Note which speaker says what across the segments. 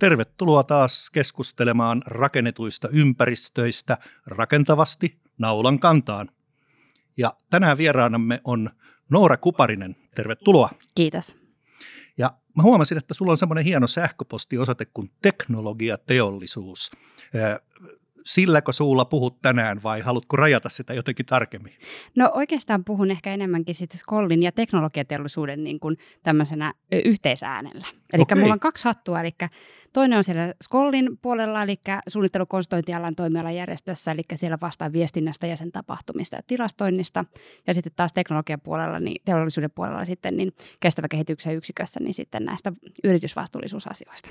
Speaker 1: Tervetuloa taas keskustelemaan rakennetuista ympäristöistä rakentavasti naulan kantaan. Ja tänään vieraanamme on Noora Kuparinen. Tervetuloa.
Speaker 2: Kiitos.
Speaker 1: Ja mä huomasin, että sulla on semmoinen hieno sähköpostiosoite kuin teknologiateollisuus silläkö suulla puhut tänään vai haluatko rajata sitä jotenkin tarkemmin?
Speaker 2: No oikeastaan puhun ehkä enemmänkin sitten Skollin ja teknologiateollisuuden niin kuin tämmöisenä yhteisäänellä. Eli okay. mulla on kaksi hattua, eli toinen on siellä Skollin puolella, eli suunnittelukonsultointialan toimialajärjestössä, eli siellä vastaa viestinnästä ja sen tapahtumista ja tilastoinnista. Ja sitten taas teknologian puolella, niin teollisuuden puolella sitten niin kestävä kehityksen yksikössä, niin sitten näistä yritysvastuullisuusasioista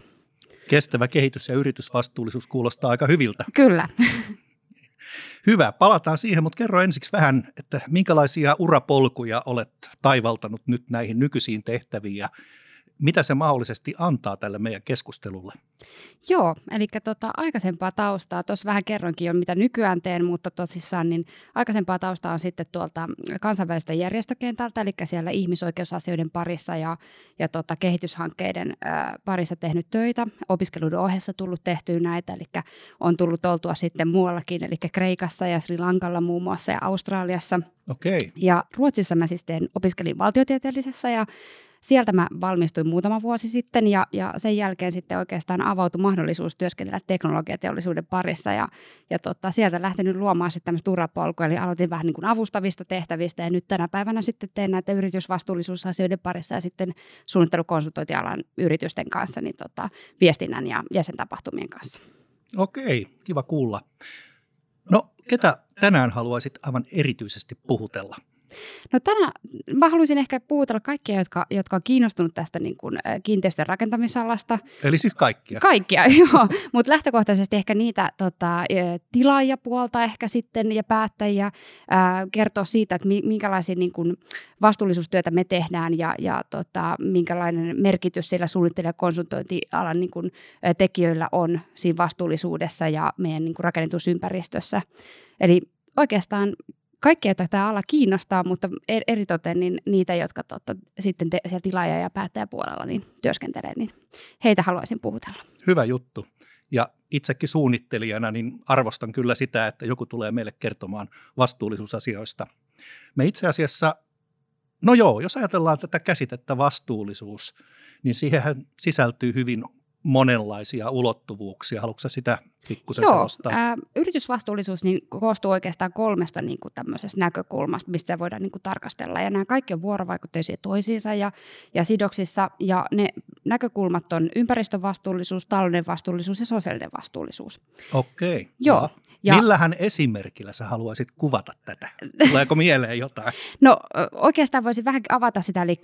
Speaker 1: kestävä kehitys ja yritysvastuullisuus kuulostaa aika hyviltä.
Speaker 2: Kyllä.
Speaker 1: Hyvä, palataan siihen, mutta kerro ensiksi vähän, että minkälaisia urapolkuja olet taivaltanut nyt näihin nykyisiin tehtäviin ja mitä se mahdollisesti antaa tälle meidän keskustelulle?
Speaker 2: Joo, eli tota, aikaisempaa taustaa, tuossa vähän kerroinkin jo mitä nykyään teen, mutta tosissaan niin aikaisempaa taustaa on sitten tuolta kansainvälistä järjestökentältä, eli siellä ihmisoikeusasioiden parissa ja, ja tota, kehityshankkeiden ää, parissa tehnyt töitä, opiskeluiden ohessa tullut tehtyä näitä, eli on tullut oltua sitten muuallakin, eli Kreikassa ja Sri Lankalla muun muassa ja Australiassa.
Speaker 1: Okay.
Speaker 2: Ja Ruotsissa mä siis teen, opiskelin valtiotieteellisessä ja sieltä mä valmistuin muutama vuosi sitten ja, ja sen jälkeen sitten oikeastaan avautui mahdollisuus työskennellä teknologiateollisuuden parissa ja, ja tota, sieltä lähtenyt luomaan sitten tämmöistä urapolkua, eli aloitin vähän niin kuin avustavista tehtävistä ja nyt tänä päivänä sitten teen näitä yritysvastuullisuusasioiden parissa ja sitten suunnittelukonsultointialan yritysten kanssa niin tota, viestinnän ja jäsentapahtumien kanssa.
Speaker 1: Okei, kiva kuulla. No, ketä tänään haluaisit aivan erityisesti puhutella?
Speaker 2: No tänään mä haluaisin ehkä puhutella kaikkia, jotka, jotka on kiinnostunut tästä niin kuin, kiinteistön rakentamisalasta.
Speaker 1: Eli siis kaikkia?
Speaker 2: Kaikkia, joo. Mutta lähtökohtaisesti ehkä niitä tota, tilaajapuolta ehkä sitten ja päättäjiä ää, kertoa siitä, että minkälaisia niin kuin, vastuullisuustyötä me tehdään ja, ja tota, minkälainen merkitys sillä suunnittelijan konsultointialan niin kuin, tekijöillä on siinä vastuullisuudessa ja meidän niin kuin, rakennetusympäristössä. Eli oikeastaan kaikkea tätä ala kiinnostaa, mutta eritoten niin niitä, jotka totta, sitten te, siellä tilaaja- ja päättäjäpuolella niin työskentelee, niin heitä haluaisin puhutella.
Speaker 1: Hyvä juttu. Ja itsekin suunnittelijana niin arvostan kyllä sitä, että joku tulee meille kertomaan vastuullisuusasioista. Me itse asiassa, no joo, jos ajatellaan tätä käsitettä vastuullisuus, niin siihen sisältyy hyvin monenlaisia ulottuvuuksia. Haluatko sitä pikkusen
Speaker 2: Joo,
Speaker 1: selostaa?
Speaker 2: Ää, yritysvastuullisuus niin koostuu oikeastaan kolmesta niin kuin tämmöisestä näkökulmasta, mistä voidaan niin kuin tarkastella. Ja nämä kaikki on vuorovaikutteisia toisiinsa ja, ja sidoksissa. Ja ne näkökulmat on ympäristövastuullisuus, talouden vastuullisuus ja sosiaalinen vastuullisuus.
Speaker 1: Okei.
Speaker 2: Joo.
Speaker 1: Ja, Millähän esimerkillä sä haluaisit kuvata tätä? Tuleeko mieleen jotain?
Speaker 2: No oikeastaan voisin vähän avata sitä. Eli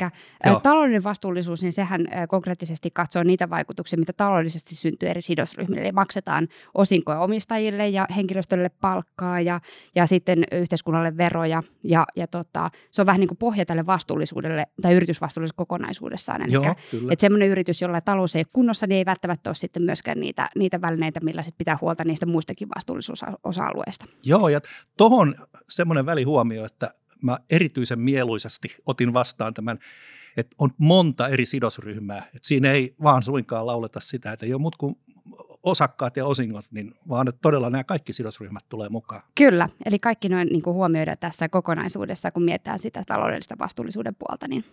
Speaker 2: Joo. taloudellinen vastuullisuus, niin sehän konkreettisesti katsoo niitä vaikutuksia, mitä taloudellisesti syntyy eri sidosryhmille. Eli maksetaan osinkoja omistajille ja henkilöstölle palkkaa ja, ja sitten yhteiskunnalle veroja. Ja, ja tota, se on vähän niin kuin pohja tälle vastuullisuudelle tai yritysvastuullisuudelle kokonaisuudessaan. Eli
Speaker 1: Joo,
Speaker 2: että semmoinen yritys, jolla talous ei ole kunnossa, niin ei välttämättä ole sitten myöskään niitä, niitä välineitä, millä sitten pitää huolta niistä muistakin vastuullisuusosa-alueista.
Speaker 1: Joo, ja tuohon semmoinen välihuomio, että mä erityisen mieluisesti otin vastaan tämän että on monta eri sidosryhmää. Että siinä ei vaan suinkaan lauleta sitä, että ei ole muut kuin osakkaat ja osingot, niin vaan että todella nämä kaikki sidosryhmät tulee mukaan.
Speaker 2: Kyllä, eli kaikki noin niin kuin huomioida tässä kokonaisuudessa, kun mietitään sitä taloudellista vastuullisuuden puolta, niin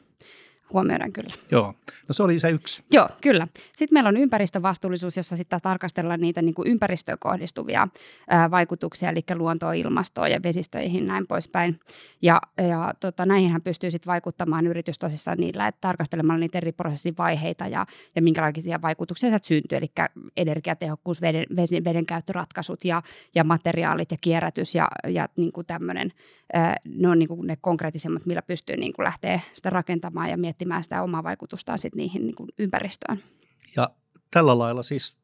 Speaker 2: huomioidaan kyllä.
Speaker 1: Joo, no se oli se yksi.
Speaker 2: Joo, kyllä. Sitten meillä on ympäristövastuullisuus, jossa sitten tarkastellaan niitä niin kuin ympäristöön kohdistuvia ää, vaikutuksia, eli luontoon, ilmastoon ja vesistöihin näin poispäin. Ja, ja tota, näihinhän pystyy sitten vaikuttamaan yritys tosissaan niillä, että tarkastelemalla niitä eri prosessin vaiheita ja, ja minkälaisia vaikutuksia sieltä syntyy, eli energiatehokkuus, veden, veden käyttöratkaisut ja, ja materiaalit ja kierrätys ja, ja niin kuin tämmöinen, ää, ne on niin kuin ne konkreettisemmat, millä pystyy niin kuin lähteä sitä rakentamaan ja miettimään miettimään sitä omaa vaikutustaan sit niihin niin kuin ympäristöön.
Speaker 1: Ja tällä lailla siis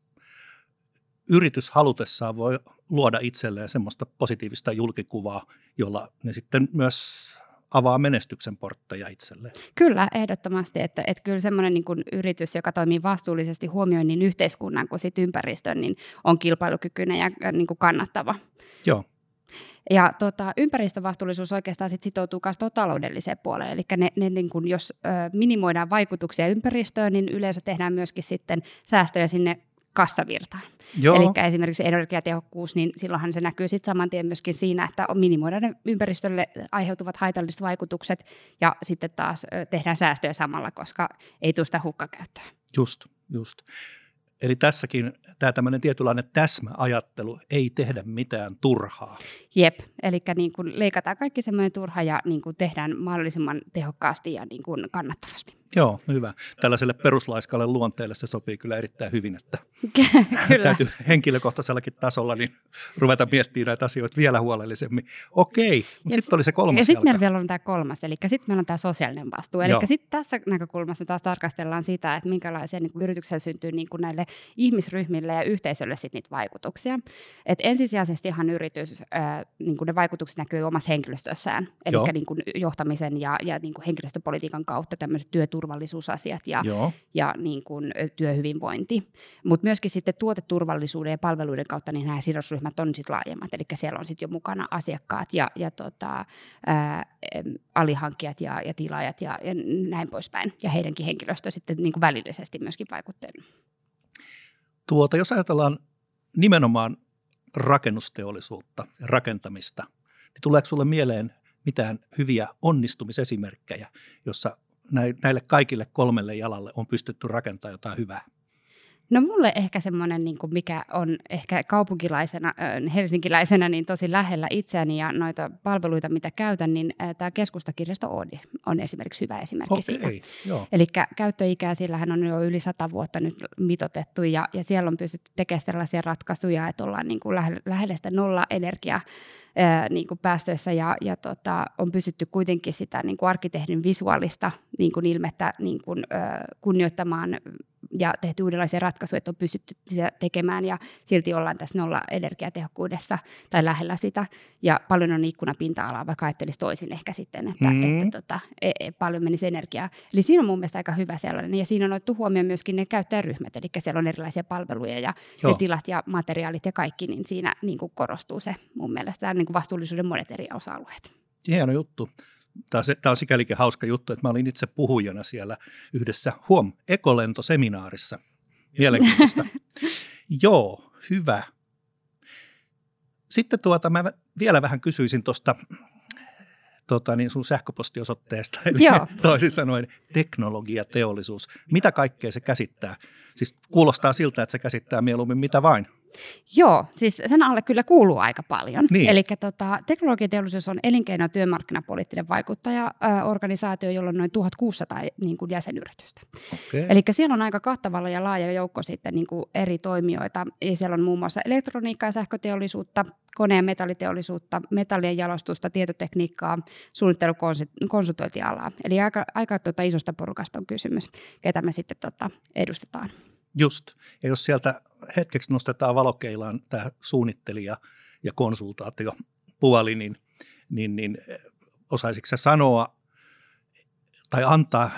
Speaker 1: yritys halutessaan voi luoda itselleen semmoista positiivista julkikuvaa, jolla ne sitten myös avaa menestyksen portteja itselleen.
Speaker 2: Kyllä, ehdottomasti. Että, että kyllä semmoinen niin kuin yritys, joka toimii vastuullisesti huomioin niin yhteiskunnan kuin sit ympäristön, niin on kilpailukykyinen ja niin kuin kannattava.
Speaker 1: Joo.
Speaker 2: Ja tota, ympäristövastuullisuus oikeastaan sit sitoutuu myös taloudelliseen puoleen. Eli ne, ne, niin kun, jos ö, minimoidaan vaikutuksia ympäristöön, niin yleensä tehdään myöskin sitten säästöjä sinne kassavirtaan. Eli esimerkiksi energiatehokkuus, niin silloinhan se näkyy sitten saman tien myöskin siinä, että minimoidaan ne ympäristölle aiheutuvat haitalliset vaikutukset ja sitten taas tehdään säästöjä samalla, koska ei tule sitä hukkakäyttöä.
Speaker 1: Just, just. Eli tässäkin tämä tämmöinen tietynlainen täsmäajattelu, ei tehdä mitään turhaa.
Speaker 2: Jep, eli niin kuin leikataan kaikki semmoinen turha ja niin kuin tehdään mahdollisimman tehokkaasti ja niin kuin kannattavasti.
Speaker 1: Joo, hyvä. Tällaiselle peruslaiskalle luonteelle se sopii kyllä erittäin hyvin, että kyllä. täytyy henkilökohtaisellakin tasolla niin ruveta miettimään näitä asioita vielä huolellisemmin. Okei, mutta sitten oli se kolmas
Speaker 2: Ja sitten meillä vielä on tämä kolmas, eli sitten meillä on tämä sosiaalinen vastuu. Eli sitten tässä näkökulmassa taas tarkastellaan sitä, että minkälaisia niin yrityksellä syntyy niin kuin näille ihmisryhmille ja yhteisölle sit niitä vaikutuksia. Et ensisijaisestihan yritys, äh, niin kuin ne vaikutukset näkyy omassa henkilöstössään, eli niin kuin johtamisen ja, ja niin kuin henkilöstöpolitiikan kautta tämmöiset työturvallisuusasiat ja, ja niin kuin työhyvinvointi. Mutta myöskin sitten tuoteturvallisuuden ja palveluiden kautta niin nämä sidosryhmät on sitten laajemmat, eli siellä on sitten jo mukana asiakkaat ja, ja tota, ää, alihankkijat ja, ja tilaajat ja, ja näin poispäin, ja heidänkin henkilöstö sitten niin kuin välillisesti myöskin vaikutteena.
Speaker 1: Tuota, jos ajatellaan nimenomaan rakennusteollisuutta ja rakentamista, niin tuleeko sinulle mieleen mitään hyviä onnistumisesimerkkejä, jossa näille kaikille kolmelle jalalle on pystytty rakentamaan jotain hyvää?
Speaker 2: No mulle ehkä semmoinen, niin kuin mikä on ehkä kaupunkilaisena, helsinkiläisenä niin tosi lähellä itseäni ja noita palveluita, mitä käytän, niin tämä keskustakirjasto Oodi on esimerkiksi hyvä esimerkki okay, siitä. Eli käyttöikää, sillähän on jo yli sata vuotta nyt mitotettu ja, ja siellä on pystytty tekemään sellaisia ratkaisuja, että ollaan niin kuin lähellä sitä nolla energiaa niin kuin päästöissä ja, ja tota, on pysytty kuitenkin sitä niin kuin arkkitehdin visuaalista niin kuin ilmettä niin kuin, ö, kunnioittamaan ja tehty uudenlaisia ratkaisuja, että on pystytty sitä tekemään ja silti ollaan tässä nolla energiatehokkuudessa tai lähellä sitä. Ja paljon on ikkunapinta-alaa, vaikka ajattelisi toisin ehkä sitten, että, mm. että tota, e, e, paljon menisi energiaa. Eli siinä on mun mielestä aika hyvä sellainen. Ja siinä on otettu huomioon myöskin ne käyttäjäryhmät, eli siellä on erilaisia palveluja ja ne tilat ja materiaalit ja kaikki, niin siinä niin kuin korostuu se mun mielestä niin kuin vastuullisuuden monet eri osa-alueet.
Speaker 1: Hieno juttu. Tämä, tämä on sikälikin hauska juttu, että mä olin itse puhujana siellä yhdessä huom ekolentoseminaarissa. Mielenkiintoista. Joo, hyvä. Sitten tuota, mä vielä vähän kysyisin tuosta tota, niin sun sähköpostiosoitteesta, eli Joo. toisin sanoen teknologiateollisuus. Mitä kaikkea se käsittää? Siis kuulostaa siltä, että se käsittää mieluummin mitä vain.
Speaker 2: Joo, siis sen alle kyllä kuuluu aika paljon. Niin. Eli tota, teknologiateollisuus on elinkeino- ja työmarkkinapoliittinen vaikuttajaorganisaatio, jolla on noin 1600 niin kuin jäsenyritystä. Okay. Eli siellä on aika kattavalla ja laaja joukko sitten niin kuin eri toimijoita. Ja siellä on muun muassa elektroniikkaa ja sähköteollisuutta, kone- ja metalliteollisuutta, metallien jalostusta, tietotekniikkaa, suunnittelukonsultointialaa. Eli aika, aika tota isosta porukasta on kysymys, ketä me sitten tota edustetaan.
Speaker 1: Just. Ja jos sieltä hetkeksi nostetaan valokeilaan tämä suunnittelija ja konsultaatio puoli, niin, niin, niin osaisitko sanoa tai antaa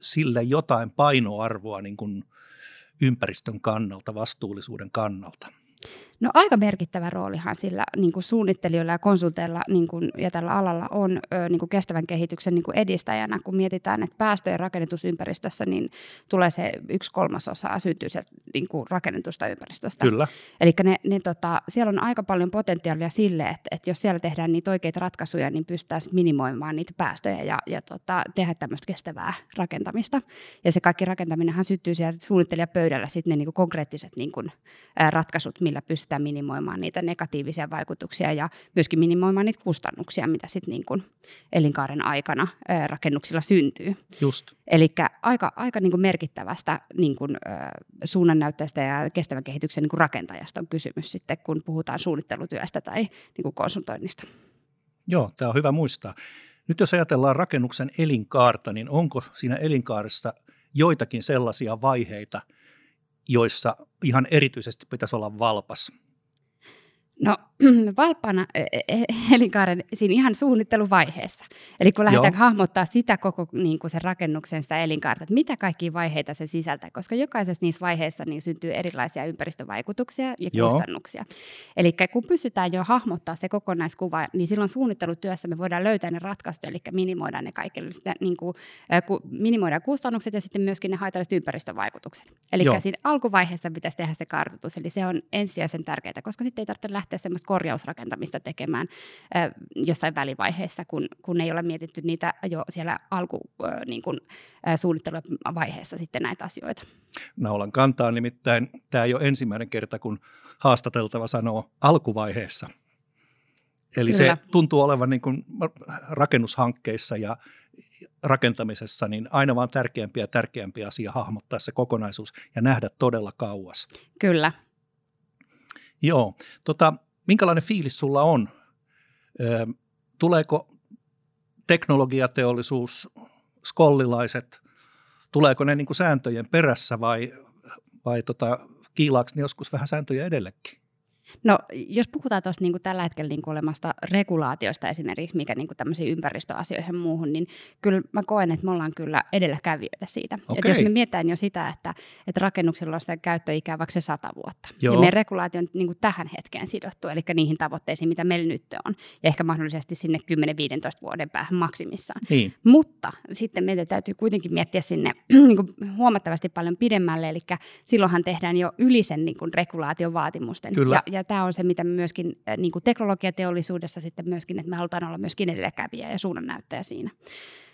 Speaker 1: sille jotain painoarvoa niin kuin ympäristön kannalta, vastuullisuuden kannalta?
Speaker 2: No aika merkittävä roolihan sillä niin kuin suunnittelijoilla ja konsulteilla niin kuin, ja tällä alalla on ö, niin kuin kestävän kehityksen niin kuin edistäjänä, kun mietitään, että päästöjen rakennetusympäristössä niin tulee se yksi kolmasosa syntyy sieltä niin kuin rakennetusta ympäristöstä.
Speaker 1: Kyllä.
Speaker 2: Eli ne, ne, tota, siellä on aika paljon potentiaalia sille, että, että jos siellä tehdään niitä oikeita ratkaisuja, niin pystytään minimoimaan niitä päästöjä ja, ja tota, tehdä tämmöistä kestävää rakentamista. Ja se kaikki rakentaminenhan syttyy sieltä suunnittelijapöydällä sitten ne niin kuin konkreettiset niin kuin, ratkaisut, millä pystytään pystytään minimoimaan niitä negatiivisia vaikutuksia ja myöskin minimoimaan niitä kustannuksia, mitä sitten niin kuin elinkaaren aikana rakennuksilla syntyy.
Speaker 1: Just.
Speaker 2: Eli aika, aika niin kuin merkittävästä niin kuin, suunnannäyttäjästä ja kestävän kehityksen niin kuin rakentajasta on kysymys sitten, kun puhutaan suunnittelutyöstä tai niin kuin konsultoinnista.
Speaker 1: Joo, tämä on hyvä muistaa. Nyt jos ajatellaan rakennuksen elinkaarta, niin onko siinä elinkaaressa joitakin sellaisia vaiheita, joissa ihan erityisesti pitäisi olla valpas?
Speaker 2: No valppana e, e, elinkaaren siinä ihan suunnitteluvaiheessa. Eli kun lähdetään Joo. hahmottaa sitä koko niin kuin sen rakennuksen sitä elinkaarta, että mitä kaikkia vaiheita se sisältää, koska jokaisessa niissä vaiheissa niin syntyy erilaisia ympäristövaikutuksia ja Joo. kustannuksia. Eli kun pystytään jo hahmottaa se kokonaiskuva, niin silloin suunnittelutyössä me voidaan löytää ne ratkaisut, eli minimoidaan ne kaikille, niin kuin, minimoidaan kustannukset ja sitten myöskin ne haitalliset ympäristövaikutukset. Eli siinä alkuvaiheessa pitäisi tehdä se kartoitus, eli se on ensisijaisen tärkeää, koska sitten ei tarvitse lähteä semmoista korjausrakentamista tekemään jossain välivaiheessa, kun, kun ei ole mietitty niitä jo siellä alku niin kuin, suunnitteluvaiheessa sitten näitä asioita.
Speaker 1: Naulan kantaa nimittäin tämä ei ole ensimmäinen kerta, kun haastateltava sanoo alkuvaiheessa. Eli Kyllä. se tuntuu olevan niin kuin rakennushankkeissa ja rakentamisessa niin aina vaan tärkeämpi ja tärkeämpi asia hahmottaa se kokonaisuus ja nähdä todella kauas.
Speaker 2: Kyllä.
Speaker 1: Joo. Tota, minkälainen fiilis sulla on? Tuleeko teknologiateollisuus, skollilaiset, tuleeko ne niin kuin sääntöjen perässä vai, vai tota, kiilaako ne joskus vähän sääntöjä edellekin?
Speaker 2: No, jos puhutaan tuosta niin tällä hetkellä niin olemasta regulaatioista esimerkiksi, mikä niin tämmöisiin ympäristöasioihin muuhun, niin kyllä mä koen, että me ollaan kyllä edelläkävijöitä siitä. Okay. Et jos me mietitään jo sitä, että, että rakennuksella on sitä käyttöikää vaikka se sata vuotta, Joo. ja meidän regulaatio on niin tähän hetkeen sidottu, eli niihin tavoitteisiin, mitä meillä nyt on, ja ehkä mahdollisesti sinne 10-15 vuoden päähän maksimissaan. Niin. Mutta sitten meidän täytyy kuitenkin miettiä sinne niin huomattavasti paljon pidemmälle, eli silloinhan tehdään jo yli sen niin regulaation vaatimusten. Kyllä. Ja, ja tämä on se, mitä me myöskin äh, niin kuin teknologiateollisuudessa sitten myöskin, että me halutaan olla myöskin edelläkävijä ja suunnannäyttäjä siinä.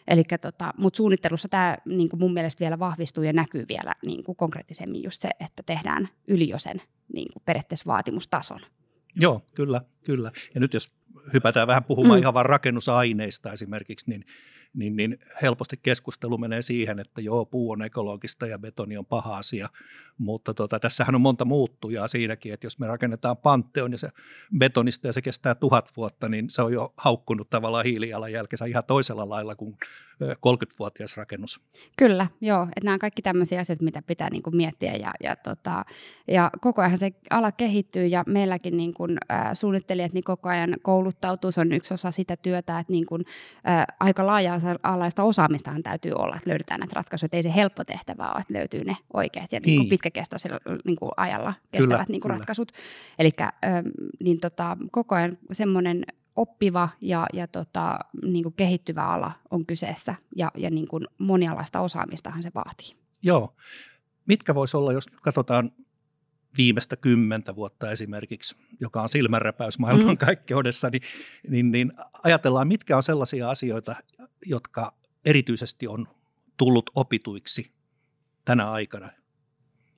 Speaker 2: Eli tota, mutta suunnittelussa tämä niin mun mielestä vielä vahvistuu ja näkyy vielä niin kuin konkreettisemmin just se, että tehdään yli jo sen niin kuin periaatteessa vaatimustason.
Speaker 1: Joo, kyllä, kyllä. Ja nyt jos hypätään vähän puhumaan mm. ihan vain rakennusaineista esimerkiksi, niin niin, niin helposti keskustelu menee siihen, että joo, puu on ekologista ja betoni on paha asia, mutta tota, tässähän on monta muuttujaa siinäkin, että jos me rakennetaan pantteon ja se betonista ja se kestää tuhat vuotta, niin se on jo haukkunut tavallaan hiilijalanjälkensä ihan toisella lailla kuin 30-vuotias rakennus.
Speaker 2: Kyllä, joo, että nämä on kaikki tämmöisiä asioita, mitä pitää niin kuin miettiä ja, ja, tota, ja koko ajan se ala kehittyy ja meilläkin niin kuin, äh, suunnittelijat niin koko ajan kouluttautuu, se on yksi osa sitä työtä, että niin kuin, äh, aika laaja-alaista osaamistahan täytyy olla, että löydetään näitä ratkaisuja, että ei se helppo tehtävä ole, että löytyy ne oikeat ja niin. Niin pitkäkestoisella niin kuin ajalla kestävät kyllä, niin kuin kyllä. ratkaisut. Eli niin tota, koko ajan semmoinen oppiva ja, ja tota, niin kuin kehittyvä ala on kyseessä ja, ja niin kuin monialaista osaamistahan se vaatii.
Speaker 1: Joo. Mitkä voisi olla, jos katsotaan viimeistä kymmentä vuotta esimerkiksi, joka on silmänräpäys maailmankaikkeudessa, mm. niin, niin, niin ajatellaan, mitkä on sellaisia asioita, jotka erityisesti on tullut opituiksi tänä aikana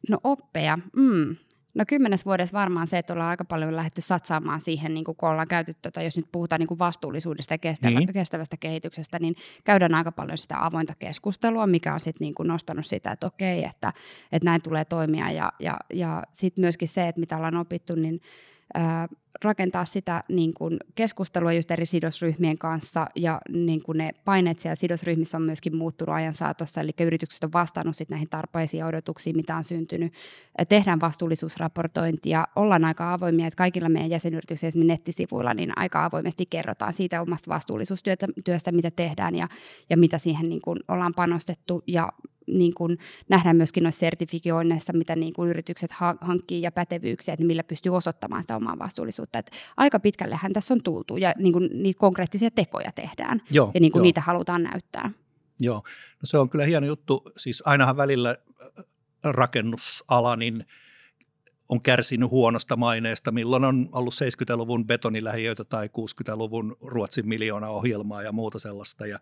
Speaker 2: No oppeja. Mm. No kymmenes vuodessa varmaan se, että ollaan aika paljon lähdetty satsaamaan siihen, niin kun ollaan käyty, tota, jos nyt puhutaan niin kuin vastuullisuudesta ja kestävä, niin. kestävästä kehityksestä, niin käydään aika paljon sitä avointa keskustelua, mikä on sitten niin nostanut sitä, että okei, että, että näin tulee toimia. Ja, ja, ja sitten myöskin se, että mitä ollaan opittu, niin rakentaa sitä niin kuin keskustelua just eri sidosryhmien kanssa ja niin kuin ne paineet siellä sidosryhmissä on myöskin muuttunut ajan saatossa, eli yritykset on vastannut sit näihin tarpeisiin ja odotuksiin, mitä on syntynyt. Tehdään vastuullisuusraportointia, ollaan aika avoimia, että kaikilla meidän jäsenyrityksillä esimerkiksi nettisivuilla niin aika avoimesti kerrotaan siitä omasta vastuullisuustyöstä, mitä tehdään ja, ja mitä siihen niin kuin ollaan panostettu ja niin kuin nähdään myöskin noissa sertifioinneissa, mitä niin kuin yritykset ha- hankkii ja pätevyyksiä, että millä pystyy osoittamaan sitä omaa vastuullisuutta. Että aika pitkällehän tässä on tultu ja niin kuin niitä konkreettisia tekoja tehdään joo, ja niin kuin niitä halutaan näyttää.
Speaker 1: Joo, no se on kyllä hieno juttu. Siis ainahan välillä äh, rakennusala niin on kärsinyt huonosta maineesta, milloin on ollut 70-luvun betonilähiöitä tai 60-luvun Ruotsin miljoona ohjelmaa ja muuta sellaista. Ja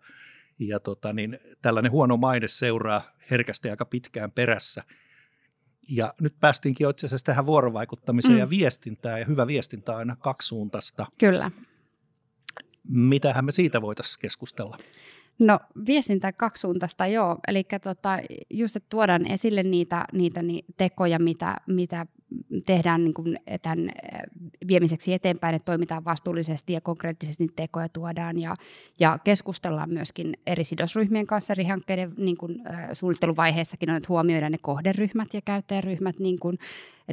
Speaker 1: ja tota, niin tällainen huono maine seuraa herkästi aika pitkään perässä. Ja nyt päästiinkin itse asiassa tähän vuorovaikuttamiseen mm. ja viestintään, ja hyvä viestintä on aina kaksisuuntaista.
Speaker 2: Kyllä.
Speaker 1: Mitähän me siitä voitaisiin keskustella?
Speaker 2: No viestintä kaksisuuntaista, joo. Eli tota, just, että tuodaan esille niitä, niitä ni, tekoja, mitä, mitä tehdään niin kuin tämän viemiseksi eteenpäin, että toimitaan vastuullisesti ja konkreettisesti tekoja tuodaan ja, ja keskustellaan myöskin eri sidosryhmien kanssa eri hankkeiden niin kuin, suunnitteluvaiheessakin on, että huomioidaan ne kohderyhmät ja käyttäjäryhmät, niin, kuin,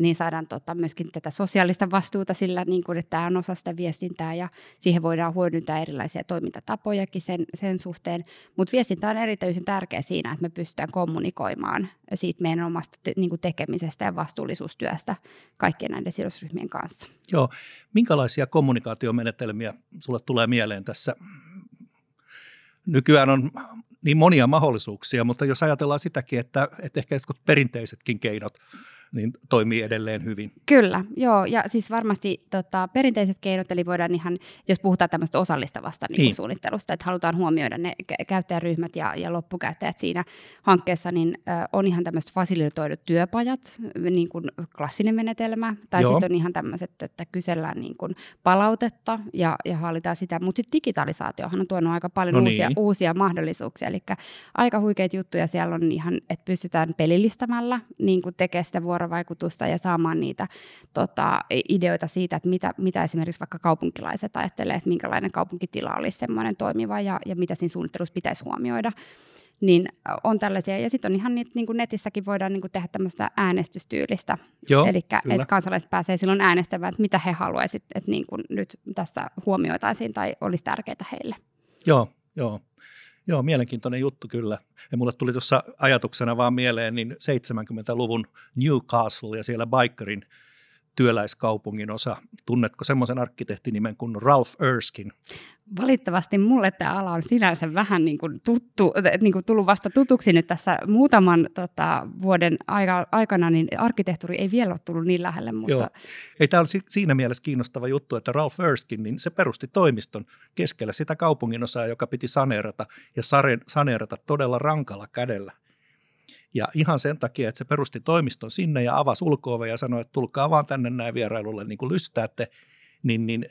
Speaker 2: niin saadaan tota, myöskin tätä sosiaalista vastuuta sillä, niin kuin, että tämä on osa sitä viestintää ja siihen voidaan hyödyntää erilaisia toimintatapojakin sen, sen suhteen, mutta viestintä on erityisen tärkeä siinä, että me pystytään kommunikoimaan siitä meidän omasta te, niin tekemisestä ja vastuullisuustyöstä kaikkien näiden sidosryhmien kanssa.
Speaker 1: Joo, minkälaisia kommunikaatiomenetelmiä sulle tulee mieleen tässä? Nykyään on niin monia mahdollisuuksia, mutta jos ajatellaan sitäkin, että, että ehkä jotkut perinteisetkin keinot niin toimii edelleen hyvin.
Speaker 2: Kyllä, joo, ja siis varmasti tota, perinteiset keinot, eli voidaan ihan, jos puhutaan tämmöistä osallistavasta niin niin. suunnittelusta, että halutaan huomioida ne käyttäjäryhmät ja, ja loppukäyttäjät siinä hankkeessa, niin ö, on ihan tämmöiset fasilitoidut työpajat, niin kuin klassinen menetelmä, tai sitten on ihan tämmöiset, että kysellään niin kuin palautetta ja, ja hallitaan sitä, mutta sitten digitalisaatiohan on tuonut aika paljon no niin. uusia, uusia mahdollisuuksia, eli aika huikeita juttuja siellä on ihan, että pystytään pelillistämällä niin kuin tekemään sitä vuorovaikutusta ja saamaan niitä tota, ideoita siitä, että mitä, mitä esimerkiksi vaikka kaupunkilaiset ajattelee, että minkälainen kaupunkitila olisi semmoinen toimiva ja, ja mitä siinä suunnittelussa pitäisi huomioida niin on tällaisia. Ja sitten on ihan niitä, niin kuin netissäkin voidaan niin kuin tehdä tämmöistä äänestystyylistä. Eli että kansalaiset pääsee silloin äänestämään, että mitä he haluaisivat, että niin kuin nyt tässä huomioitaisiin tai olisi tärkeää heille.
Speaker 1: Joo, joo. Joo, mielenkiintoinen juttu kyllä. Ja mulle tuli tuossa ajatuksena vaan mieleen niin 70-luvun Newcastle ja siellä Bikerin työläiskaupungin osa. Tunnetko semmoisen arkkitehtinimen kuin Ralph Erskine?
Speaker 2: Valitettavasti mulle tämä ala on sinänsä vähän niin kuin tuttu, niin kuin tullut vasta tutuksi nyt tässä muutaman tota, vuoden aikana, niin arkkitehtuuri ei vielä ole tullut niin lähelle. Mutta... Joo.
Speaker 1: Ei, tämä on siinä mielessä kiinnostava juttu, että Ralph Erskine, niin se perusti toimiston keskellä sitä kaupunginosaa, joka piti saneerata ja saneerata todella rankalla kädellä. Ja ihan sen takia, että se perusti toimiston sinne ja avasi ulko ja sanoi, että tulkaa vaan tänne näin vierailulle niin kuin lystäätte, niin, niin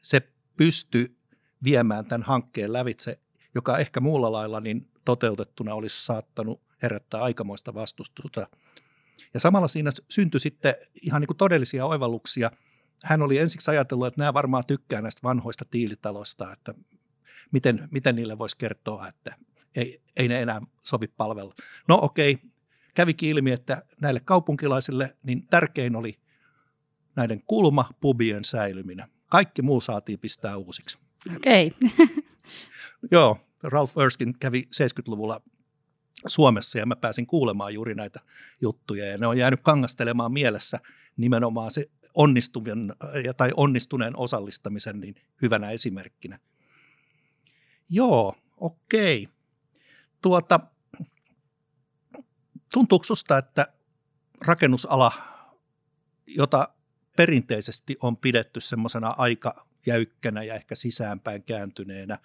Speaker 1: se pystyi viemään tämän hankkeen lävitse, joka ehkä muulla lailla niin toteutettuna olisi saattanut herättää aikamoista vastustusta. Ja samalla siinä syntyi sitten ihan niin kuin todellisia oivalluksia. Hän oli ensiksi ajatellut, että nämä varmaan tykkää näistä vanhoista tiilitaloista, että miten, miten niille voisi kertoa, että ei, ei ne enää sovi palvella. No okei, kävikin ilmi, että näille kaupunkilaisille niin tärkein oli näiden kulmapubien säilyminen. Kaikki muu saatiin pistää uusiksi.
Speaker 2: Okei.
Speaker 1: Joo, Ralph Erskine kävi 70-luvulla Suomessa ja mä pääsin kuulemaan juuri näitä juttuja ja ne on jäänyt kangastelemaan mielessä nimenomaan se onnistuvan, tai onnistuneen osallistamisen niin hyvänä esimerkkinä. Joo, okei. Tuota, tuntuuko susta, että rakennusala, jota perinteisesti on pidetty semmoisena aika jäykkänä ja ehkä sisäänpäin kääntyneenä,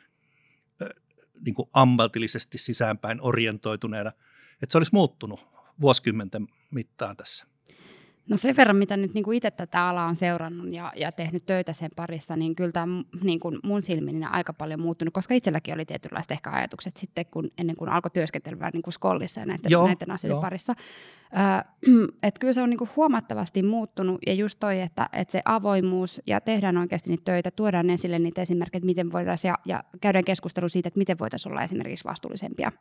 Speaker 1: niin kuin ammatillisesti sisäänpäin orientoituneena, että se olisi muuttunut vuosikymmenten mittaan tässä?
Speaker 2: No sen verran, mitä nyt niin kuin itse tätä alaa on seurannut ja, ja tehnyt töitä sen parissa, niin kyllä tämä niin kuin mun silmin aika paljon muuttunut, koska itselläkin oli tietynlaiset ehkä ajatukset sitten, kun, ennen kuin alkoi työskentellä niin kuin skollissa ja näiden, Joo, näiden asioiden jo. parissa. että kyllä se on niinku huomattavasti muuttunut ja just toi, että, että se avoimuus ja tehdään oikeasti niitä töitä, tuodaan esille niitä esimerkkejä, että miten voitaisiin ja, ja käydään keskustelu siitä, että miten voitaisiin olla esimerkiksi vastuullisempia.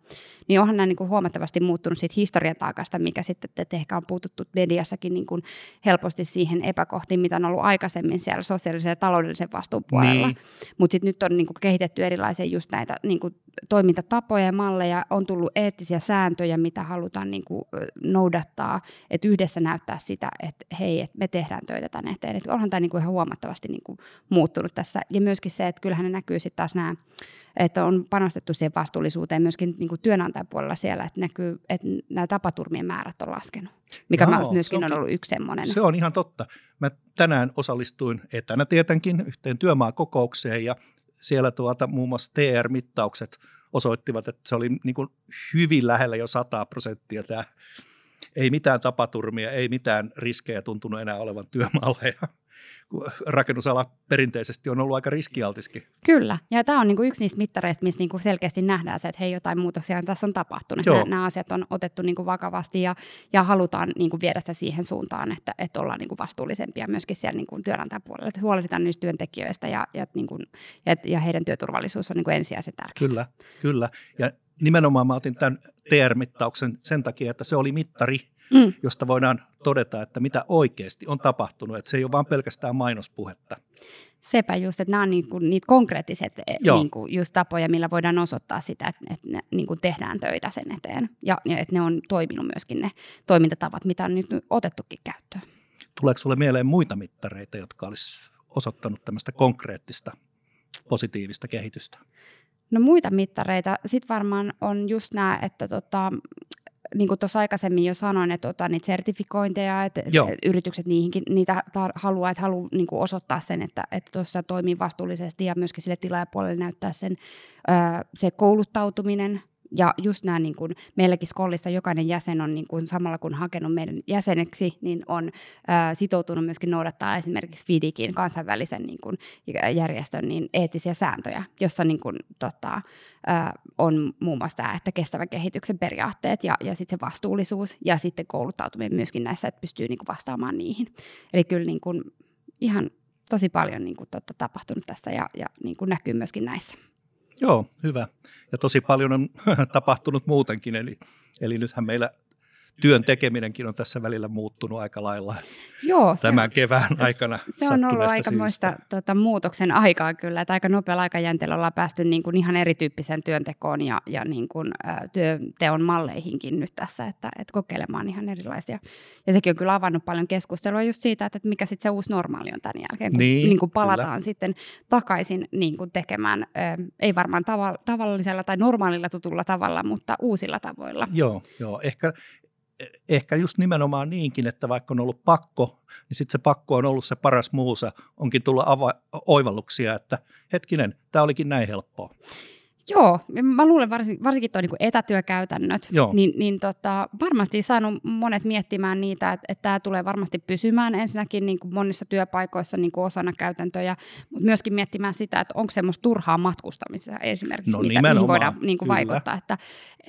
Speaker 2: Niin onhan nämä niinku huomattavasti muuttunut siitä historian taakasta, mikä sitten että ehkä on puututtu mediassakin niinku helposti siihen epäkohtiin, mitä on ollut aikaisemmin siellä sosiaalisen ja taloudellisen vastuun puolella. Niin. Mutta sitten nyt on niinku kehitetty erilaisia just näitä niinku toimintatapoja ja malleja, on tullut eettisiä sääntöjä, mitä halutaan niinku noudattaa noudattaa, että yhdessä näyttää sitä, että hei, että me tehdään töitä tänne eteen. Että onhan tämä niin kuin ihan huomattavasti niin kuin muuttunut tässä. Ja myöskin se, että kyllähän ne näkyy sitten taas nämä, että on panostettu siihen vastuullisuuteen myöskin niin kuin työnantajapuolella siellä, että näkyy, että nämä tapaturmien määrät on laskenut, mikä Joo, myöskin on, on ollut yksi semmoinen.
Speaker 1: Se on ihan totta. Mä tänään osallistuin etänä tietenkin yhteen työmaakokoukseen ja siellä tuota, muun muassa TR-mittaukset osoittivat, että se oli niin kuin hyvin lähellä jo 100 prosenttia tämä ei mitään tapaturmia, ei mitään riskejä tuntunut enää olevan työmaalla. Ja, rakennusala perinteisesti on ollut aika riskialtiskin.
Speaker 2: Kyllä, ja tämä on niinku yksi niistä mittareista, missä niinku selkeästi nähdään se, että hei, jotain muutoksia tässä on tapahtunut. Nämä, nämä asiat on otettu niinku vakavasti ja, ja halutaan niinku viedä sitä siihen suuntaan, että, että ollaan niinku vastuullisempia myöskin siellä niinku työnantajapuolella, että huolehditaan niistä työntekijöistä ja, ja, niinku, ja, ja heidän työturvallisuus on niinku ensisijaisen tärkeää.
Speaker 1: Kyllä, kyllä. Ja nimenomaan mä otin tämän TR-mittauksen sen takia, että se oli mittari, mm. josta voidaan todeta, että mitä oikeasti on tapahtunut. Että se ei ole vain pelkästään mainospuhetta.
Speaker 2: Sepä just, että nämä on niinku niitä konkreettiset eh, niinku just tapoja, millä voidaan osoittaa sitä, että, että ne niinku tehdään töitä sen eteen. Ja, ja että ne on toiminut myöskin ne toimintatavat, mitä on nyt otettukin käyttöön.
Speaker 1: Tuleeko sinulle mieleen muita mittareita, jotka olisi osoittanut tämmöistä konkreettista positiivista kehitystä?
Speaker 2: No muita mittareita, sitten varmaan on just nämä, että tota, niin kuin tuossa aikaisemmin jo sanoin, että tota, niitä sertifikointeja, että Joo. yritykset niihinkin, niitä tar- haluaa, että haluaa niin kuin osoittaa sen, että tuossa että toimii vastuullisesti ja myöskin sille tilaajapuolelle näyttää sen ö, se kouluttautuminen ja just nämä, niin kuin meilläkin Skollissa jokainen jäsen on niin kuin samalla kun hakenut meidän jäseneksi, niin on ää, sitoutunut myöskin noudattaa esimerkiksi FIDIKin kansainvälisen niin kuin järjestön niin eettisiä sääntöjä, jossa niin kuin, tota, ää, on muun muassa tämä, että kestävän kehityksen periaatteet ja, ja sitten se vastuullisuus ja sitten kouluttautuminen myöskin näissä, että pystyy niin kuin vastaamaan niihin. Eli kyllä niin kuin ihan tosi paljon niin kuin, totta, tapahtunut tässä ja, ja niin kuin näkyy myöskin näissä.
Speaker 1: Joo, hyvä. Ja tosi paljon on tapahtunut muutenkin, eli, eli nythän meillä työn tekeminenkin on tässä välillä muuttunut aika lailla Joo, tämän se, kevään aikana.
Speaker 2: Se on ollut aikamoista tota, muutoksen aikaa kyllä, että aika nopealla aikajänteellä ollaan päästy niin kuin ihan erityyppisen työntekoon ja, ja niin kuin, ä, työnteon malleihinkin nyt tässä, että, että kokeilemaan ihan erilaisia. Ja sekin on kyllä avannut paljon keskustelua just siitä, että mikä sitten se uusi normaali on tämän jälkeen, kun niin, niin kuin palataan kyllä. sitten takaisin niin kuin tekemään, ä, ei varmaan tava, tavallisella tai normaalilla tutulla tavalla, mutta uusilla tavoilla.
Speaker 1: Joo, joo. Ehkä, ehkä just nimenomaan niinkin, että vaikka on ollut pakko, niin sitten se pakko on ollut se paras muusa. Onkin tullut ava- oivalluksia, että hetkinen, tämä olikin näin helppoa.
Speaker 2: Joo, mä luulen varsinkin, varsinkin tuo niin etätyökäytännöt, Joo. niin, niin tota, varmasti saanut monet miettimään niitä, että, että tämä tulee varmasti pysymään ensinnäkin niin kuin monissa työpaikoissa niin kuin osana käytäntöjä, mutta myöskin miettimään sitä, että onko semmoista turhaa matkustamista esimerkiksi, no, mitä, mihin voidaan niin kuin vaikuttaa, että,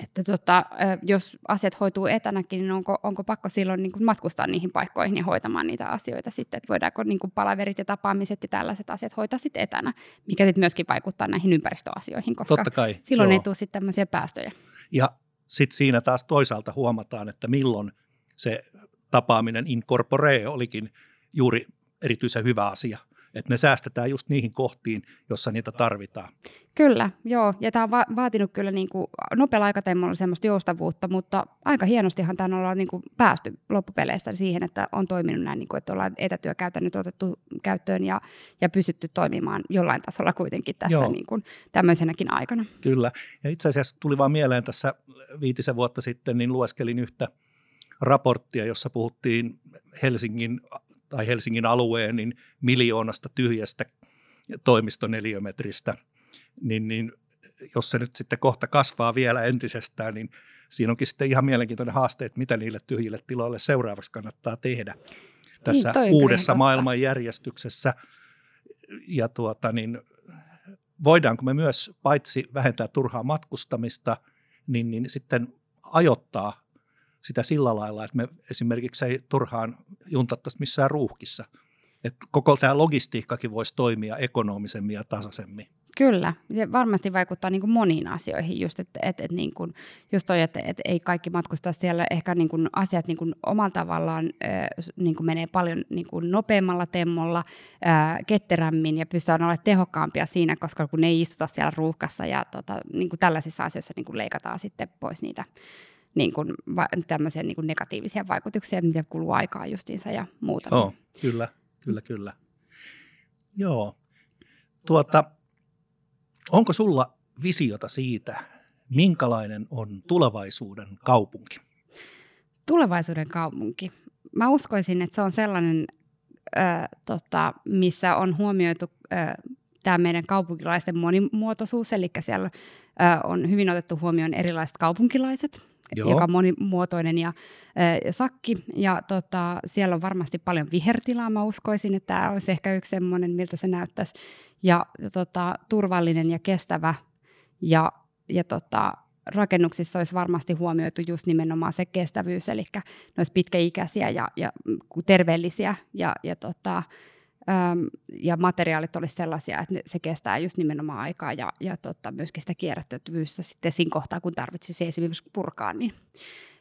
Speaker 2: että tota, jos asiat hoituu etänäkin, niin onko, onko pakko silloin niin kuin matkustaa niihin paikkoihin ja hoitamaan niitä asioita sitten, että voidaanko niin kuin palaverit ja tapaamiset ja tällaiset asiat hoitaa sitten etänä, mikä sitten myöskin vaikuttaa näihin ympäristöasioihin, koska Totta kai, silloin joo. ei tule sitten tämmöisiä päästöjä.
Speaker 1: Ja sitten siinä taas toisaalta huomataan, että milloin se tapaaminen in corpore olikin juuri erityisen hyvä asia – että me säästetään just niihin kohtiin, jossa niitä tarvitaan.
Speaker 2: Kyllä, joo. Ja tämä on va- vaatinut kyllä niin kuin nopealla aikataululla semmoista joustavuutta, mutta aika hienostihan tämä ollaan niin kuin päästy loppupeleistä siihen, että on toiminut näin, niin kuin, että ollaan etätyökäytännöt otettu käyttöön ja, ja pysytty toimimaan jollain tasolla kuitenkin tässä niin kuin, tämmöisenäkin aikana.
Speaker 1: Kyllä. Ja itse asiassa tuli vaan mieleen tässä viitisen vuotta sitten, niin lueskelin yhtä raporttia, jossa puhuttiin Helsingin tai Helsingin alueen niin miljoonasta tyhjästä toimistoneliömetristä, niin, niin jos se nyt sitten kohta kasvaa vielä entisestään, niin siinä onkin sitten ihan mielenkiintoinen haaste, että mitä niille tyhjille tiloille seuraavaksi kannattaa tehdä tässä niin, uudessa maailmanjärjestyksessä. Ja tuota, niin voidaanko me myös paitsi vähentää turhaa matkustamista, niin, niin sitten ajoittaa sitä sillä lailla, että me esimerkiksi ei turhaan juntattaisi missään ruuhkissa. Että koko tämä logistiikkakin voisi toimia ekonomisemmin ja tasaisemmin.
Speaker 2: Kyllä, se varmasti vaikuttaa niin kuin moniin asioihin, just, että, että, että, niin kuin, just toi, että, että ei kaikki matkusta siellä, ehkä niin kuin asiat niin kuin omalla tavallaan niin kuin menee paljon niin kuin nopeammalla temmolla, ketterämmin ja pystytään olemaan tehokkaampia siinä, koska kun ne ei istuta siellä ruuhkassa ja tota, niin kuin tällaisissa asioissa niin kuin leikataan sitten pois niitä niin kuin, va, tämmöisiä niin kuin negatiivisia vaikutuksia, mitä kuluu aikaa justiinsa ja muuta.
Speaker 1: Oh, kyllä, kyllä, kyllä. Joo. Tuota, onko sulla visiota siitä, minkälainen on tulevaisuuden kaupunki?
Speaker 2: Tulevaisuuden kaupunki. Mä uskoisin, että se on sellainen, äh, tota, missä on huomioitu tämä meidän kaupunkilaisten monimuotoisuus, eli siellä on hyvin otettu huomioon erilaiset kaupunkilaiset,
Speaker 1: Joo.
Speaker 2: joka on monimuotoinen ja äh, sakki. Ja tota, siellä on varmasti paljon vihertilaa, mä uskoisin, että tämä olisi ehkä yksi semmoinen, miltä se näyttäisi. Ja tota, turvallinen ja kestävä ja, ja tota, rakennuksissa olisi varmasti huomioitu just nimenomaan se kestävyys, eli ne olisi pitkäikäisiä ja, ja terveellisiä ja, ja, tota, äm, ja materiaalit olisi sellaisia, että se kestää just nimenomaan aikaa ja, ja tota, myöskin sitä kierrätettävyyttä sitten siinä kohtaa, kun tarvitsisi esimerkiksi purkaa. Niin.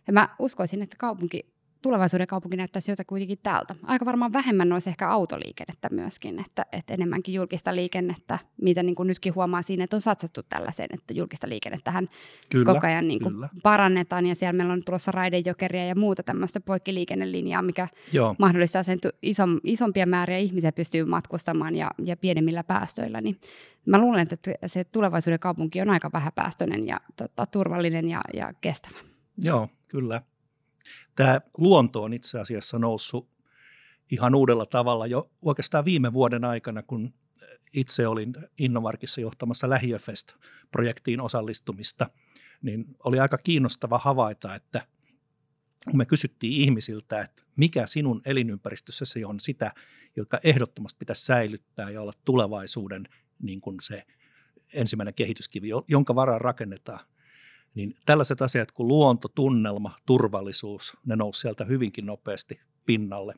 Speaker 2: Ja mä uskoisin, että kaupunki tulevaisuuden kaupunki näyttäisi jotain kuitenkin täältä. Aika varmaan vähemmän olisi ehkä autoliikennettä myöskin, että, että enemmänkin julkista liikennettä, mitä niin kuin nytkin huomaa siinä, että on satsattu tällaiseen, että julkista liikennettähän kyllä, koko ajan niin kuin parannetaan ja siellä meillä on tulossa raidejokeria ja muuta tämmöistä poikkiliikennelinjaa, mikä Joo. mahdollistaa sen isom, isompia määriä ihmisiä pystyy matkustamaan ja, ja pienemmillä päästöillä, niin mä luulen, että se tulevaisuuden kaupunki on aika vähäpäästöinen ja tota, turvallinen ja, ja kestävä.
Speaker 1: Joo, kyllä. Tämä luonto on itse asiassa noussut ihan uudella tavalla jo oikeastaan viime vuoden aikana, kun itse olin Innovarkissa johtamassa Lähiöfest-projektiin osallistumista, niin oli aika kiinnostava havaita, että kun me kysyttiin ihmisiltä, että mikä sinun elinympäristössäsi on sitä, joka ehdottomasti pitäisi säilyttää ja olla tulevaisuuden niin kuin se ensimmäinen kehityskivi, jonka varaan rakennetaan, niin tällaiset asiat kuin luonto, tunnelma, turvallisuus, ne nousi sieltä hyvinkin nopeasti pinnalle.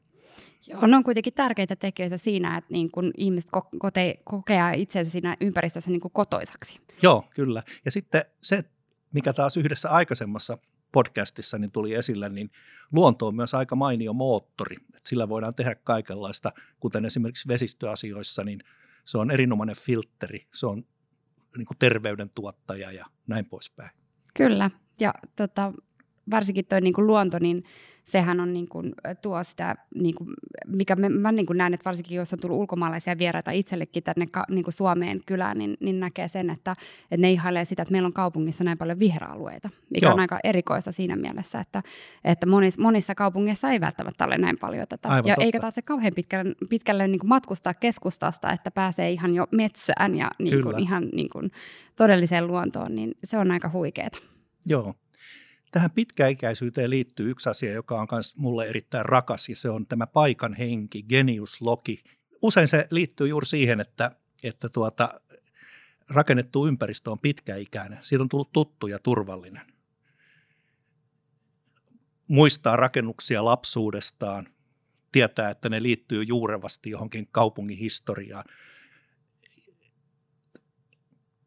Speaker 2: Joo, ne on kuitenkin tärkeitä tekijöitä siinä, että niin kun ihmiset kote, kokee itsensä siinä ympäristössä niin kuin kotoisaksi.
Speaker 1: Joo, kyllä. Ja sitten se, mikä taas yhdessä aikaisemmassa podcastissa niin tuli esille, niin luonto on myös aika mainio moottori. Että sillä voidaan tehdä kaikenlaista, kuten esimerkiksi vesistöasioissa, niin se on erinomainen filtteri, se on niin kuin terveyden tuottaja ja näin poispäin.
Speaker 2: Kyllä, ja tota, varsinkin tuo niin luonto, niin sehän on niin kuin, tuo sitä, niin kuin, mikä me, mä niin kuin näen, että varsinkin jos on tullut ulkomaalaisia vieraita itsellekin tänne niin kuin Suomeen kylään, niin, niin näkee sen, että, että ne ihailee sitä, että meillä on kaupungissa näin paljon viheralueita, mikä Joo. on aika erikoista siinä mielessä, että, että monissa, monissa kaupungeissa ei välttämättä ole näin paljon tätä. Aivan ja totta. eikä taas se kauhean pitkälle, pitkälle niin kuin matkustaa keskustasta, että pääsee ihan jo metsään ja niin kuin, ihan niin kuin, todelliseen luontoon, niin se on aika huikeaa.
Speaker 1: Joo, Tähän pitkäikäisyyteen liittyy yksi asia, joka on myös mulle erittäin rakas, ja se on tämä paikan henki, genius loki. Usein se liittyy juuri siihen, että, että tuota, rakennettu ympäristö on pitkäikäinen. Siitä on tullut tuttu ja turvallinen. Muistaa rakennuksia lapsuudestaan, tietää, että ne liittyy juurevasti johonkin kaupungin historiaan.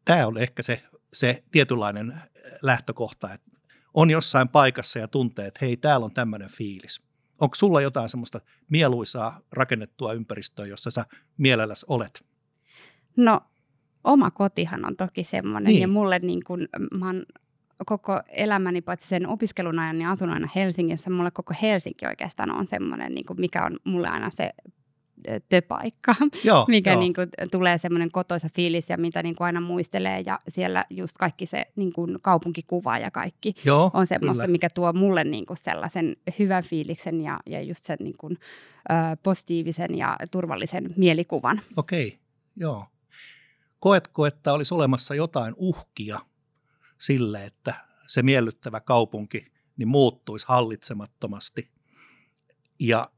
Speaker 1: Tämä on ehkä se, se tietynlainen lähtökohta, että on jossain paikassa ja tuntee, että hei, täällä on tämmöinen fiilis. Onko sulla jotain semmoista mieluisaa rakennettua ympäristöä, jossa sä mielelläsi olet?
Speaker 2: No, oma kotihan on toki semmoinen, niin. ja mulle niin kun, mä oon koko elämäni, paitsi sen opiskelun ajan, niin asun aina Helsingissä. Mulle koko Helsinki oikeastaan on semmoinen, niin mikä on mulle aina se töpaikka, joo, mikä joo. Niin kuin, tulee semmoinen kotoisa fiilis ja mitä niin kuin aina muistelee ja siellä just kaikki se niin kuin kaupunkikuva ja kaikki joo, on semmoista, kyllä. mikä tuo mulle niin kuin sellaisen hyvän fiiliksen ja, ja just sen niin kuin, ö, positiivisen ja turvallisen mielikuvan.
Speaker 1: Okei, joo. Koetko, että olisi olemassa jotain uhkia sille, että se miellyttävä kaupunki niin muuttuisi hallitsemattomasti ja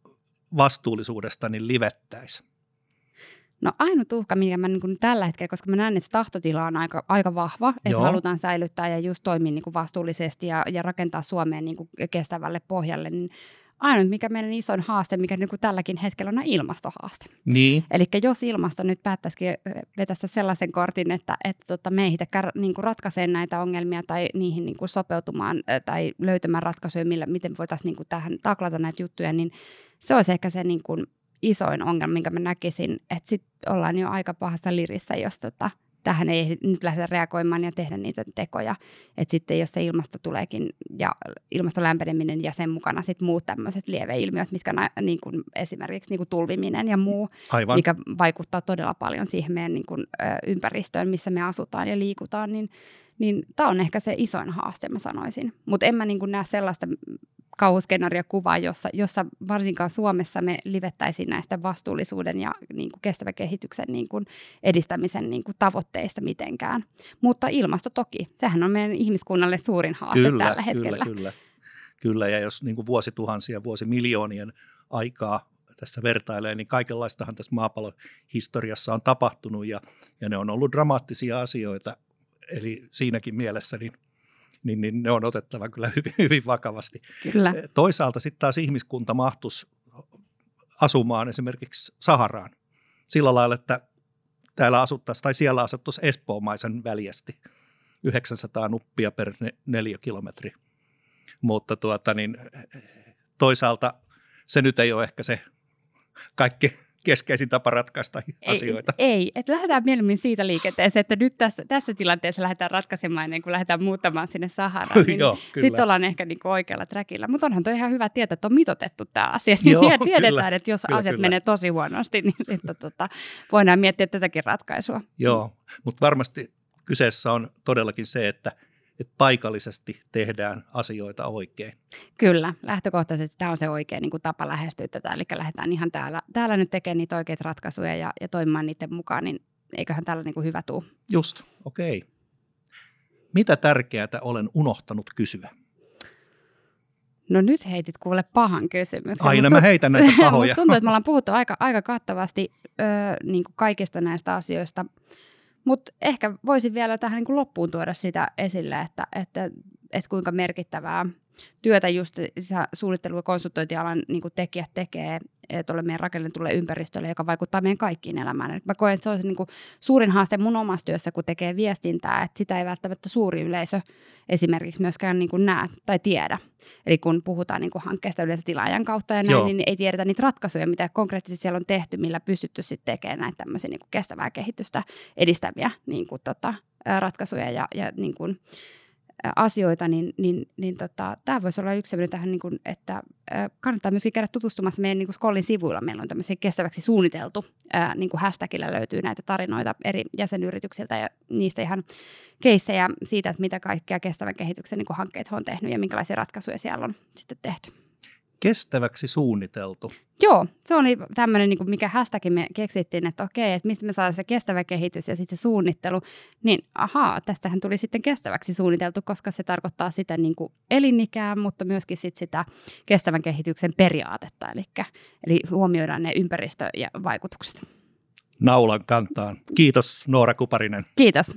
Speaker 1: vastuullisuudesta niin livettäisi?
Speaker 2: No ainut uhka, mikä mä niin tällä hetkellä, koska mä näen, että tahtotila on aika, aika vahva, että Joo. halutaan säilyttää ja just toimia niin vastuullisesti ja, ja rakentaa Suomeen niin kestävälle pohjalle, niin ainut, mikä meidän isoin haaste, mikä niin kuin tälläkin hetkellä on, on ilmastohaaste.
Speaker 1: Niin.
Speaker 2: Eli jos ilmasto nyt päättäisikin vetästä sellaisen kortin, että, että tota, me ei niin kuin ratkaisee näitä ongelmia tai niihin niin kuin sopeutumaan tai löytämään ratkaisuja, millä, miten voitaisiin niin kuin tähän taklata näitä juttuja, niin se olisi ehkä se niin kuin isoin ongelma, minkä mä näkisin, että sitten ollaan jo aika pahassa lirissä, jos tota, tähän ei nyt lähdetä reagoimaan ja tehdä niitä tekoja. Että sitten jos se ilmasto tuleekin ja ilmastolämpeneminen ja sen mukana sitten muut tämmöiset lieveilmiöt, mitkä na, niin kuin esimerkiksi niin kuin tulviminen ja muu, Aivan. mikä vaikuttaa todella paljon siihen meidän niin kuin, ö, ympäristöön, missä me asutaan ja liikutaan, niin, niin tämä on ehkä se isoin haaste, mä sanoisin. Mutta en mä niin kuin näe sellaista kauhuskenaariokuvaa, jossa, jossa varsinkaan Suomessa me livettäisiin näistä vastuullisuuden ja niin kuin kestävän kehityksen niin kuin edistämisen niin kuin tavoitteista mitenkään. Mutta ilmasto toki, sehän on meidän ihmiskunnalle suurin haaste
Speaker 1: kyllä,
Speaker 2: tällä hetkellä.
Speaker 1: Kyllä, kyllä. Kyllä, ja jos niin kuin vuosituhansia, vuosimiljoonien aikaa tässä vertailee, niin kaikenlaistahan tässä maapallon historiassa on tapahtunut ja, ja ne on ollut dramaattisia asioita. Eli siinäkin mielessä niin, niin, niin ne on otettava kyllä hyvin, hyvin vakavasti.
Speaker 2: Kyllä.
Speaker 1: Toisaalta sitten taas ihmiskunta mahtuisi asumaan esimerkiksi Saharaan sillä lailla, että täällä asuttaisiin tai siellä asuttaisiin Espoomaisen väljästi 900 nuppia per neljä kilometri. Mutta tuota, niin, toisaalta se nyt ei ole ehkä se kaikki keskeisin tapa ratkaista
Speaker 2: ei,
Speaker 1: asioita.
Speaker 2: Ei, että lähdetään mieluummin siitä liikenteeseen, että nyt tässä, tässä tilanteessa lähdetään ratkaisemaan ennen kuin lähdetään muuttamaan sinne Saharaan. Niin Sitten ollaan ehkä niin kuin oikealla träkillä. Mutta onhan toi ihan hyvä tietää, että on mitotettu tämä asia. Joo, niin tiedetään, kyllä, että jos kyllä, asiat kyllä. menee tosi huonosti, niin sitten tota, voidaan miettiä tätäkin ratkaisua.
Speaker 1: Joo, mutta varmasti kyseessä on todellakin se, että – että paikallisesti tehdään asioita oikein.
Speaker 2: Kyllä, lähtökohtaisesti tämä on se oikea niin kuin tapa lähestyä tätä, eli lähdetään ihan täällä, täällä nyt tekemään niitä oikeita ratkaisuja ja, ja toimimaan niiden mukaan, niin eiköhän tällä niin kuin hyvä tuu.
Speaker 1: Just, okei. Okay. Mitä tärkeää olen unohtanut kysyä?
Speaker 2: No nyt heitit kuule pahan kysymyksen.
Speaker 1: Aina mä heitän näitä pahoja.
Speaker 2: Musta tuntuu, että me ollaan puhuttu aika, aika kattavasti ö, niin kuin kaikista näistä asioista. Mutta ehkä voisin vielä tähän niin kuin loppuun tuoda sitä esille, että, että, että kuinka merkittävää työtä just suunnittelu- ja konsultointialan niin kuin tekijät tekee tuolle meidän rakennetulle ympäristölle, joka vaikuttaa meidän kaikkiin elämään. Et mä koen, että se on niin kuin suurin haaste mun omassa työssä, kun tekee viestintää, että sitä ei välttämättä suuri yleisö esimerkiksi myöskään niin kuin näe tai tiedä. Eli kun puhutaan niin kuin hankkeesta yleensä tilaajan kautta ja näin, Joo. niin ei tiedetä niitä ratkaisuja, mitä konkreettisesti siellä on tehty, millä pystytty sitten tekemään näitä tämmöisiä niin kuin kestävää kehitystä edistäviä niin kuin, tota, ratkaisuja ja, ja niin kuin, asioita, niin, niin, niin tota, tämä voisi olla yksi sellainen tähän, niin kuin, että kannattaa myöskin käydä tutustumassa meidän niin kuin Skollin sivuilla. Meillä on tämmöisiä kestäväksi suunniteltu, ää, niin kuin hashtagillä löytyy näitä tarinoita eri jäsenyrityksiltä ja niistä ihan keissejä siitä, että mitä kaikkea kestävän kehityksen niin kuin hankkeet on tehnyt ja minkälaisia ratkaisuja siellä on sitten tehty
Speaker 1: kestäväksi suunniteltu.
Speaker 2: Joo, se oli tämmöinen, niin mikä hashtagin me keksittiin, että okei, että mistä me saadaan se kestävä kehitys ja sitten suunnittelu. Niin ahaa, tästähän tuli sitten kestäväksi suunniteltu, koska se tarkoittaa sitä niin kuin elinikää, mutta myöskin sit sitä kestävän kehityksen periaatetta, eli, eli huomioidaan ne ympäristö- ja vaikutukset.
Speaker 1: Naulan kantaan. Kiitos Noora Kuparinen.
Speaker 2: Kiitos.